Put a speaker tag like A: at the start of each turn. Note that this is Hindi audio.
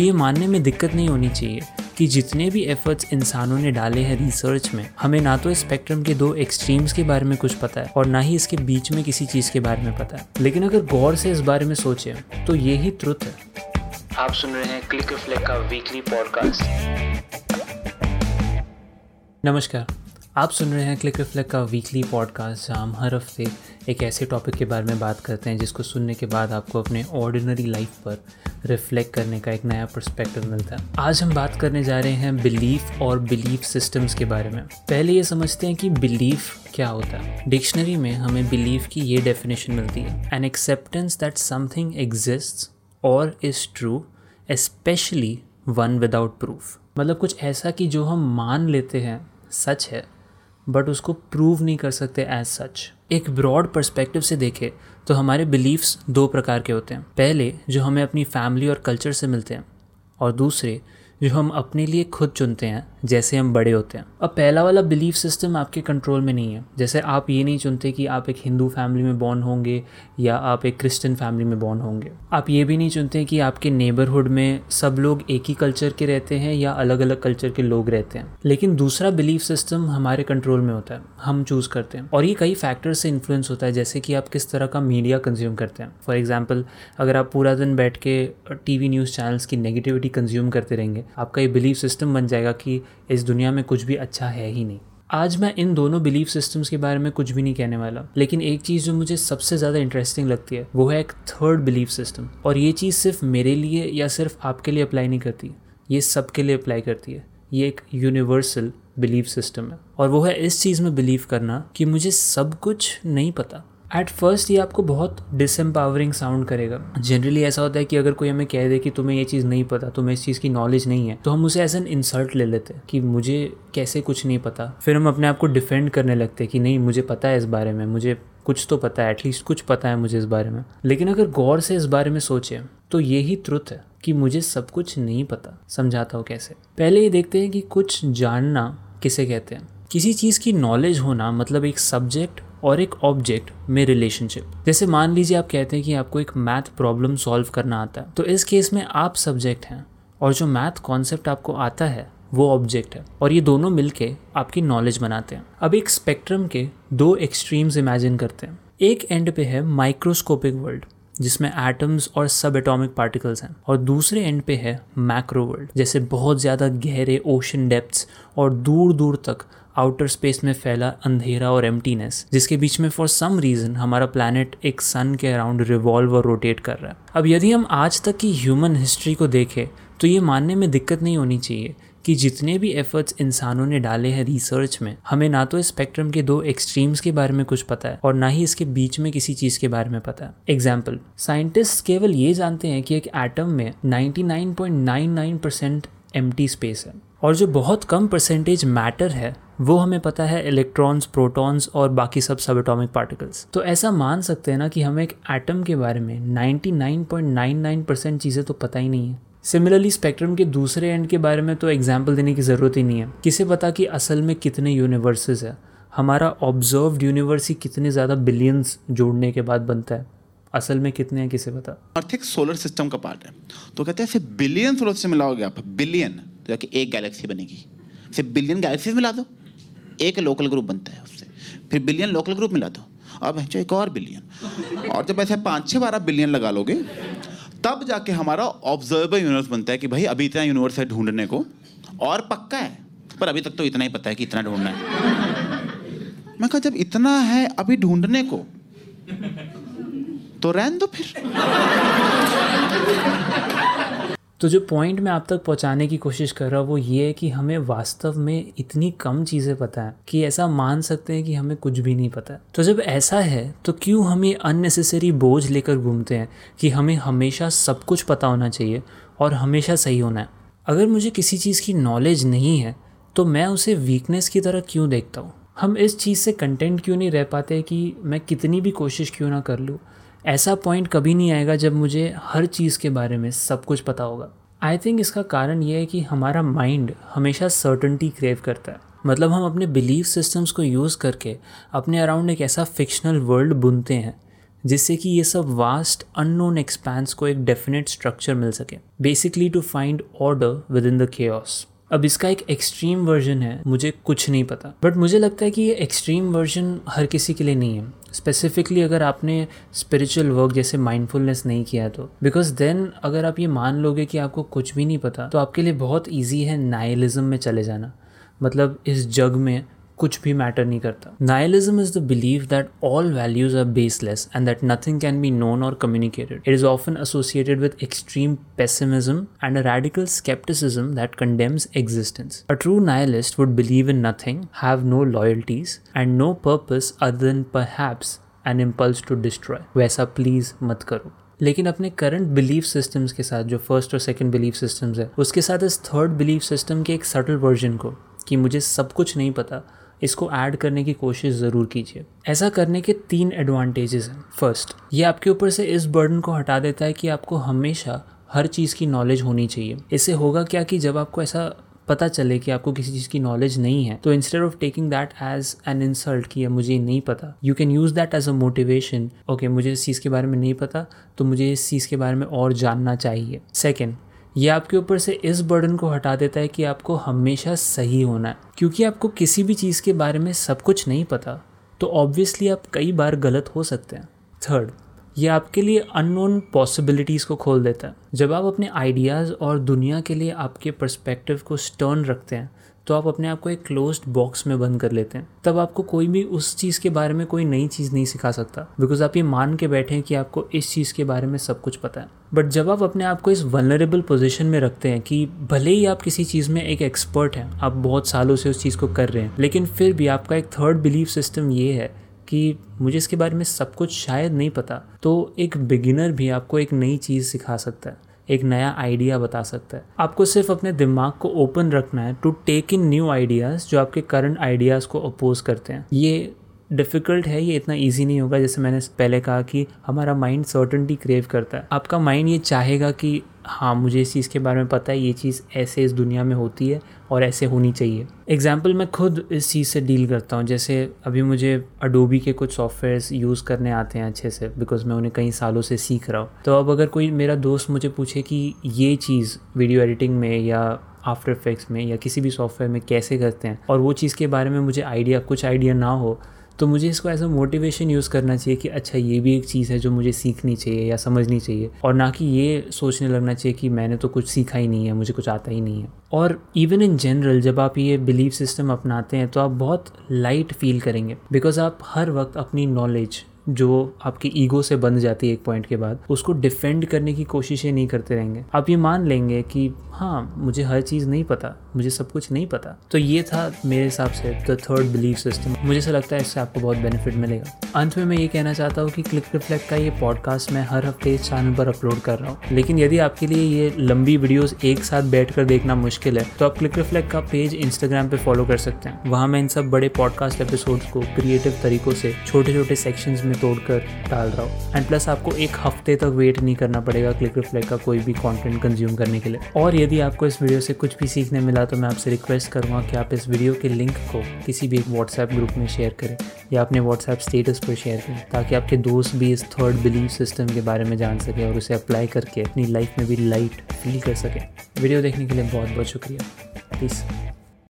A: ये मानने में दिक्कत नहीं होनी चाहिए कि जितने भी एफर्ट्स इंसानों ने डाले हैं रिसर्च में हमें ना तो स्पेक्ट्रम के दो एक्सट्रीम्स के बारे में कुछ पता है और ना ही इसके बीच में किसी चीज़ के बारे में पता है। लेकिन अगर गौर से इस बारे में सोचें तो ये ही त्रुत है।
B: आप सुन रहे हैं क्लिक का वीकली पॉडकास्ट
A: नमस्कार। आप सुन रहे हैं क्लिक रिफ्लेक्ट का वीकली पॉडकास्ट जहाँ हम हर हफ़्ते एक ऐसे टॉपिक के बारे में बात करते हैं जिसको सुनने के बाद आपको अपने ऑर्डिनरी लाइफ पर रिफ्लेक्ट करने का एक नया पर्सपेक्टिव मिलता है। आज हम बात करने जा रहे हैं बिलीफ और बिलीफ सिस्टम्स के बारे में। पहले ये समझते हैं कि बिलीफ क्या होता है। डिक्शनरी में हमें बिलीफ की ये डेफिनेशन मिलती है। An acceptance that something exist or is true especially one without proof मतलब कुछ ऐसा कि जो हम मान लेते हैं, सच है। बट उसको प्रूव नहीं कर सकते एज सच एक ब्रॉड पर्सपेक्टिव से देखें तो हमारे बिलीव्स दो प्रकार के होते हैं। पहले, जो हमें अपनी फैमिली और कल्चर से मिलते हैं, और दूसरे, जो हम अपने लिए खुद चुनते हैं जैसे हम बड़े होते हैं। अब पहला वाला बिलीफ सिस्टम आपके कंट्रोल में नहीं है। जैसे आप ये नहीं चुनते कि आप एक हिंदू फैमिली में बॉर्न होंगे या आप एक क्रिश्चियन फैमिली में बॉर्न होंगे। आप ये भी नहीं चुनते कि आपके नेबरहुड में सब लोग एक ही कल्चर के रहते हैं या अलग अलग कल्चर के लोग रहते हैं। लेकिन दूसरा बिलीफ सिस्टम हमारे कंट्रोल में होता है। हम चूज़ करते हैं। और ये कई फैक्टर से इन्फ्लुएंस होता है। जैसे कि आप किस तरह का मीडिया कंज्यूम करते हैं। फॉर एग्ज़ाम्पल अगर आप पूरा दिन बैठ के टीवी न्यूज़ चैनल्स की नेगेटिविटी कंज्यूम करते रहेंगे, आपका ये बिलीफ सिस्टम बन जाएगा कि इस दुनिया में कुछ भी अच्छा है ही नहीं। आज मैं इन दोनों बिलीफ सिस्टम्स के बारे में कुछ भी नहीं कहने वाला। लेकिन एक चीज़ जो मुझे सबसे ज़्यादा इंटरेस्टिंग लगती है, वो है एक थर्ड बिलीफ सिस्टम और ये चीज़ सिर्फ़ मेरे लिए या सिर्फ़ आपके लिए अप्लाई नहीं करती, ये सबके लिए अप्लाई करती है। ये एक यूनिवर्सल बिलीफ सिस्टम है। और वो है इस चीज़ में बिलीव करना कि मुझे सब कुछ नहीं पता। एट फ़र्स्ट ये आपको बहुत डिसम्पावरिंग साउंड करेगा। जनरली ऐसा होता है कि अगर कोई हमें कह दे कि तुम्हें ये चीज़ नहीं पता, तुम्हें इस चीज़ की नॉलेज नहीं है तो हम उसे एज एन इंसल्ट ले लेते हैं कि मुझे कैसे कुछ नहीं पता। फिर हम अपने आप को डिफेंड करने लगते हैं कि नहीं, मुझे पता है इस बारे में, मुझे कुछ तो पता है एटलीस्ट कुछ पता है मुझे इस बारे में। लेकिन अगर गौर से इस बारे में सोचें तो ये ही ट्रुथ है कि मुझे सब कुछ नहीं पता। समझाता हूँ कैसे। पहले ये देखते हैं कि कुछ जानना किसे कहते हैं। किसी चीज़ की नॉलेज होना मतलब एक सब्जेक्ट और एक ऑब्जेक्ट में रिलेशनशिप जैसे मान लीजिए आप कहते हैं कि आपको एक मैथ प्रॉब्लम सॉल्व करना आता है तो इस केस में आप सब्जेक्ट हैं और जो मैथ कॉन्सेप्ट आपको आता है, वो ऑब्जेक्ट है और ये दोनों मिलके आपकी नॉलेज बनाते हैं। अब एक स्पेक्ट्रम के दो एक्सट्रीम्स इमेजिन करते हैं। एक एंड पे है माइक्रोस्कोपिक वर्ल्ड जिसमें एटम्स और सब एटॉमिक पार्टिकल्स हैं, और दूसरे एंड पे है मैक्रो वर्ल्ड जैसे बहुत ज़्यादा गहरे ओशन डेप्थ्स और दूर दूर तक आउटर स्पेस में फैला अंधेरा और एम्प्टीनेस जिसके बीच में फॉर सम रीज़न हमारा प्लानट एक सन के अराउंड रिवॉल्व और रोटेट कर रहा है। अब यदि हम आज तक की ह्यूमन हिस्ट्री को देखें तो ये मानने में दिक्कत नहीं होनी चाहिए कि जितने भी एफर्ट्स इंसानों ने डाले हैं रिसर्च में, हमें ना तो स्पेक्ट्रम के दो एक्सट्रीम्स के बारे में कुछ पता है और ना ही इसके बीच में किसी चीज़ के बारे में पता है। एग्ज़ाम्पल साइंटिस्ट केवल ये जानते हैं कि एक एटम में 99.99 परसेंट एम्प्टी स्पेस है। और जो बहुत कम परसेंटेज मैटर है, वो हमें पता है इलेक्ट्रॉन्स प्रोटॉन्स और बाकी सब सब एटॉमिक पार्टिकल्स तो ऐसा मान सकते हैं ना कि हमें एक एटम के बारे में 99.99 परसेंट चीज़ें तो पता ही नहीं है. सिमिलरली स्पेक्ट्रम के दूसरे एंड के बारे में तो एग्ज़ाम्पल देने की ज़रूरत ही नहीं है. किसे पता कि असल में कितने यूनिवर्सेस है? हमारा ऑब्ज़र्व यूनिवर्स ही कितने ज़्यादा बिलियंस जोड़ने के बाद बनता है? असल में कितने हैं, किसे पता?
C: अर्थ एक सोलर सिस्टम का पार्ट है। तो कहते हैं बिलियन सोलर सिस्टम मिलाओगे आप बिलियन तो जाके एक गैलेक्सी बनेगी। फिर बिलियन गैलेक्सीज मिला दो। एक लोकल ग्रुप बनता है उससे। फिर बिलियन लोकल ग्रुप मिला दो। अब है एक और बिलियन और जब ऐसे पाँच छः बारह बिलियन लगा लोगे, तब जाके हमारा ऑब्जर्वर यूनिवर्स बनता है कि भाई, अभी इतना यूनिवर्स है ढूँढने को। और पक्का है। पर अभी तक तो इतना ही पता है कि इतना ढूंढना है। मैं कहा, जब इतना है अभी ढूँढने को तो रहन दो फिर।
A: तो जो पॉइंट मैं आप तक पहुँचाने की कोशिश कर रहा हूँ, वो ये है कि हमें वास्तव में इतनी कम चीज़ें पता है कि ऐसा मान सकते हैं कि हमें कुछ भी नहीं पता। तो जब ऐसा है तो क्यों हम ये अननेसेसरी बोझ लेकर घूमते हैं कि हमें हमेशा सब कुछ पता होना चाहिए और हमेशा सही होना है? अगर मुझे किसी चीज़ की नॉलेज नहीं है तो मैं उसे वीकनेस की तरह क्यों देखता हूँ? हम इस चीज़ से कंटेंट क्यों नहीं रह पाते कि मैं कितनी भी कोशिश क्यों ना कर लूँ? ऐसा पॉइंट कभी नहीं आएगा जब मुझे हर चीज़ के बारे में सब कुछ पता होगा। आई थिंक इसका कारण ये है कि हमारा माइंड हमेशा सर्टनटी क्रेव करता है। मतलब हम अपने बिलीफ सिस्टम्स को यूज़ करके अपने अराउंड एक ऐसा फिक्शनल वर्ल्ड बुनते हैं, जिससे कि ये सब वास्ट अननोन एक्सपैंस को एक डेफिनेट स्ट्रक्चर मिल सके। Basically to find order within the cares अब इसका एक एक्सट्रीम वर्जन है, मुझे कुछ नहीं पता। बट मुझे लगता है कि ये एक्सट्रीम वर्जन हर किसी के लिए नहीं है। स्पेसिफिकली अगर आपने स्पिरिचुअल वर्क जैसे माइंडफुलनेस नहीं किया तो। बिकॉज़ देन अगर आप ये मान लोगे कि आपको कुछ भी नहीं पता तो आपके लिए बहुत ईजी है नाइलिज्म में चले जाना। मतलब इस जग में कुछ भी मैटर नहीं करता nihilism is the believe that all values are baseless and that nothing can be known or communicated it is often associated with extreme pessimism and a radical skepticism that condemns existence. A true nihilist would believe in nothing, have no loyalties, and no purpose other than perhaps an impulse to destroy. वैसा प्लीज़ मत करो लेकिन अपने करंट बिलीफ सिस्टम्स के साथ जो फ़र्स्ट और सेकंड बिलीफ सिस्टम्स है उसके साथ इस थर्ड बिलीफ सिस्टम के एक सटल वर्जन को कि मुझे सब कुछ नहीं पता इसको ऐड करने की कोशिश ज़रूर कीजिए। ऐसा करने के तीन एडवांटेजेस हैं। फ़र्स्ट ये आपके ऊपर से इस बर्डन को हटा देता है कि आपको हमेशा हर चीज़ की नॉलेज होनी चाहिए। इससे होगा क्या कि जब आपको ऐसा पता चले कि आपको किसी चीज़ की नॉलेज नहीं है तो instead of taking that as an insult कि मुझे नहीं पता you can use that as a motivation okay मुझे इस चीज़ के बारे में नहीं पता तो मुझे इस चीज़ के बारे में और जानना चाहिए। सेकेंड ये आपके ऊपर से इस बर्डन को हटा देता है कि आपको हमेशा सही होना है। क्योंकि आपको किसी भी चीज़ के बारे में सब कुछ नहीं पता तो ऑब्वियसली आप कई बार गलत हो सकते हैं। थर्ड ये आपके लिए अननोन पॉसिबिलिटीज़ को खोल देता है। जब आप अपने आइडियाज़ और दुनिया के लिए आपके पर्सपेक्टिव को स्टर्न रखते हैं तो आप अपने आप को एक क्लोज्ड बॉक्स में बंद कर लेते हैं। तब आपको कोई भी उस चीज़ के बारे में कोई नई चीज़ नहीं सिखा सकता। बिकॉज़ आप ये मान के बैठे हैं कि आपको इस चीज़ के बारे में सब कुछ पता है। बट जब आप अपने आप को इस वनरेबल पोजिशन में रखते हैं कि भले ही आप किसी चीज़ में एक एक्सपर्ट हैं, आप बहुत सालों से उस चीज़ को कर रहे हैं, लेकिन फिर भी आपका एक थर्ड बिलीफ सिस्टम ये है कि मुझे इसके बारे में सब कुछ शायद नहीं पता तो एक बिगिनर भी आपको एक नई चीज़ सिखा सकता है। एक नया आइडिया बता सकता है। आपको सिर्फ़ अपने दिमाग को ओपन रखना है to take in new ideas जो आपके करंट आइडियाज़ को अपोज करते हैं। ये डिफ़िकल्ट है, ये इतना इजी नहीं होगा, जैसे मैंने पहले कहा कि हमारा माइंड सर्टनटी क्रेव करता है। आपका माइंड ये चाहेगा कि हाँ मुझे इस चीज़ के बारे में पता है, ये चीज़ ऐसे इस दुनिया में होती है और ऐसे होनी चाहिए। एग्ज़ाम्पल मैं खुद इस चीज़ से डील करता हूँ, जैसे अभी मुझे अडोबी के कुछ सॉफ्टवेयर यूज़ करने आते हैं अच्छे से बिकॉज़ मैं उन्हें कई सालों से सीख रहा हूँ। तो अब अगर कोई मेरा दोस्त मुझे पूछे कि ये चीज़ वीडियो एडिटिंग में या आफ्टर इफेक्ट्स में या किसी भी सॉफ्टवेयर में कैसे करते हैं, और वो चीज़ के बारे में मुझे आइडिया कुछ आइडिया ना हो तो मुझे इसको एज अ मोटिवेशन यूज़ करना चाहिए कि अच्छा ये भी एक चीज़ है जो मुझे सीखनी चाहिए या समझनी चाहिए। और ना कि ये सोचने लगना चाहिए कि मैंने तो कुछ सीखा ही नहीं है, मुझे कुछ आता ही नहीं है। और इवन इन जनरल जब आप ये बिलीफ सिस्टम अपनाते हैं तो आप बहुत लाइट फील करेंगे। बिकॉज़ आप हर वक्त अपनी नॉलेज जो आपकी ईगो से बंध जाती है एक पॉइंट के बाद, उसको डिफेंड करने की कोशिशें नहीं करते रहेंगे। आप ये मान लेंगे कि हाँ मुझे हर चीज़ नहीं पता, मुझे सब कुछ नहीं पता। तो ये था मेरे हिसाब से द थर्ड बिलीफ सिस्टम मुझे ऐसा लगता है इससे आपको बहुत बेनिफिट मिलेगा। अंत में मैं ये कहना चाहता हूँ कि क्लिक रिफ्लेक्ट का ये पॉडकास्ट मैं हर हफ़्ते इस चैनल पर अपलोड कर रहा हूँ। लेकिन यदि आपके लिए ये लंबी वीडियोस एक साथ बैठ कर देखना मुश्किल है तो आप क्लिक रिफ्लेक्ट का पेज इंस्टाग्राम पे फॉलो कर सकते हैं। वहाँ मैं इन सब बड़े पॉडकास्ट एपिसोड्स को क्रिएटिव तरीकों से छोटे छोटे सेक्शंस में तोड़कर डाल रहा हूँ। एंड प्लस आपको एक हफ़्ते तक वेट नहीं करना पड़ेगा क्लिक रिफ्लेक्ट का कोई भी कॉन्टेंट कंज्यूम करने के लिए। और यदि आपको इस वीडियो से कुछ भी सीखने मिला तो मैं आपसे रिक्वेस्ट करूँगा कि आप इस वीडियो के लिंक को किसी भी एक व्हाट्सएप ग्रुप में शेयर करें या अपने व्हाट्सएप स्टेटस पर शेयर करें, ताकि आपके दोस्त भी इस थर्ड बिलीव सिस्टम के बारे में जान सकें और उसे अप्लाई करके अपनी लाइफ में भी लाइट फील कर सकें। वीडियो देखने के लिए बहुत बहुत शुक्रिया। प्लीज़